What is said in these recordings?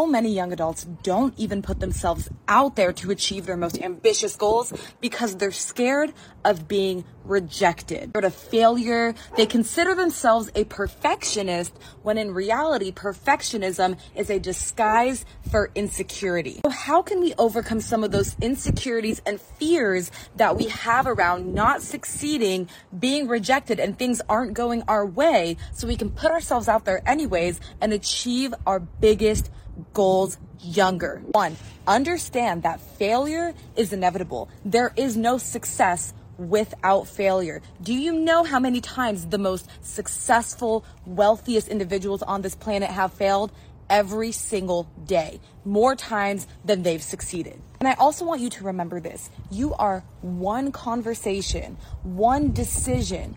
So many young adults don't even put themselves out there to achieve their most ambitious goals because they're scared of being rejected or of failure. They consider themselves a perfectionist when in reality, perfectionism is a disguise for insecurity. So how can we overcome some of those insecurities and fears that we have around not succeeding, being rejected, and things aren't going our way so we can put ourselves out there anyways and achieve our biggest goals younger. One, understand that failure is inevitable. There is no success without failure. Do you know how many times the most successful, wealthiest individuals on this planet have failed? Every single day, more times than they've succeeded. And I also want you to remember this. You are one conversation, one decision,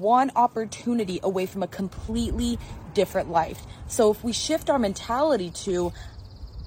one opportunity away from a completely different life. So if we shift our mentality to,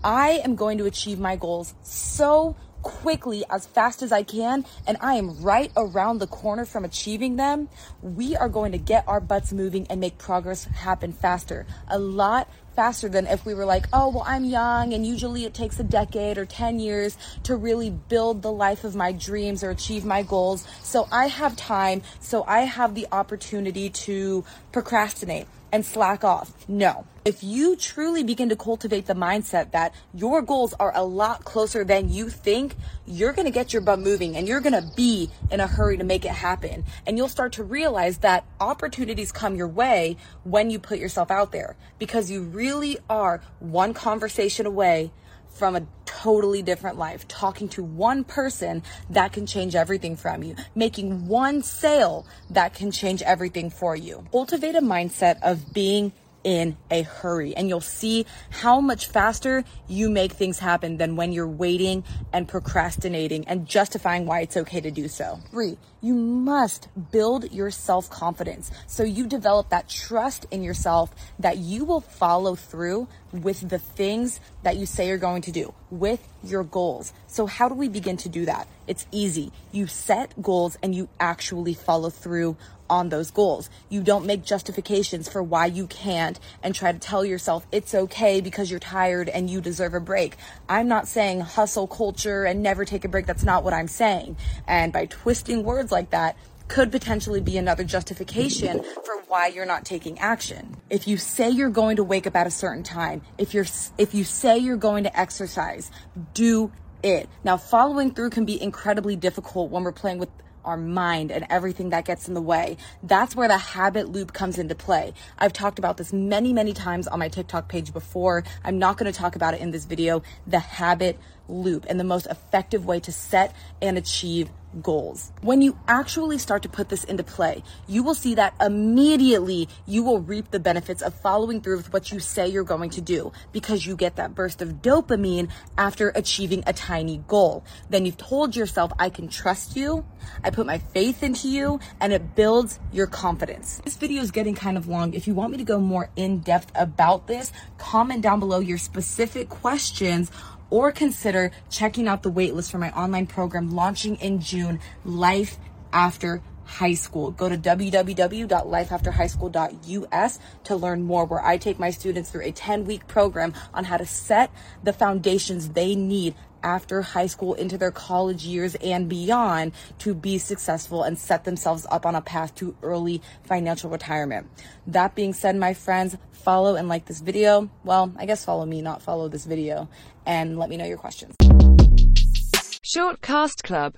I am going to achieve my goals so quickly as fast as I can and I am right around the corner from achieving them, we are going to get our butts moving and make progress happen faster. A lot faster than if we were like, oh, well, I'm young and usually it takes a decade or 10 years to really build the life of my dreams or achieve my goals. So I have time. So I have the opportunity to procrastinate and slack off. No. If you truly begin to cultivate the mindset that your goals are a lot closer than you think, you're going to get your butt moving and you're going to be in a hurry to make it happen. And you'll start to realize that opportunities come your way when you put yourself out there because you really are one conversation away from a totally different life, talking to one person that can change everything from you, making one sale that can change everything for you. Cultivate a mindset of being in a hurry and you'll see how much faster you make things happen than when you're waiting and procrastinating and justifying why it's okay to do so. Three, you must build your self confidence so you develop that trust in yourself that you will follow through with the things that you say you're going to do, with your goals. So, how do we begin to do that? It's easy. You set goals and you actually follow through on those goals. You don't make justifications for why you can't and try to tell yourself it's okay because you're tired and you deserve a break. I'm not saying hustle culture and never take a break. That's not what I'm saying. And by twisting words like that, could potentially be another justification for why you're not taking action. If you say you're going to wake up at a certain time, if you're if you say you're going to exercise, do it. Now following through can be incredibly difficult when we're playing with our mind and everything that gets in the way. That's where the habit loop comes into play. I've talked about this many, many times on my TikTok page before. I'm not going to talk about it in this video. The habit loop and the most effective way to set and achieve goals. When you actually start to put this into play, you will see that immediately you will reap the benefits of following through with what you say you're going to do because you get that burst of dopamine after achieving a tiny goal. Then you've told yourself, I can trust you. I put my faith into you and it builds your confidence. This video is getting kind of long. If you want me to go more in depth about this, comment down below your specific questions or consider checking out the waitlist for my online program launching in June, Life After High School. Go to www.lifeafterhighschool.us to learn more, where I take my students through a 10 week program on how to set the foundations they need after high school into their college years and beyond to be successful and set themselves up on a path to early financial retirement. That being said, my friends, follow and like this video. Well, I guess follow me, not follow this video, and let me know your questions. Shortcast Club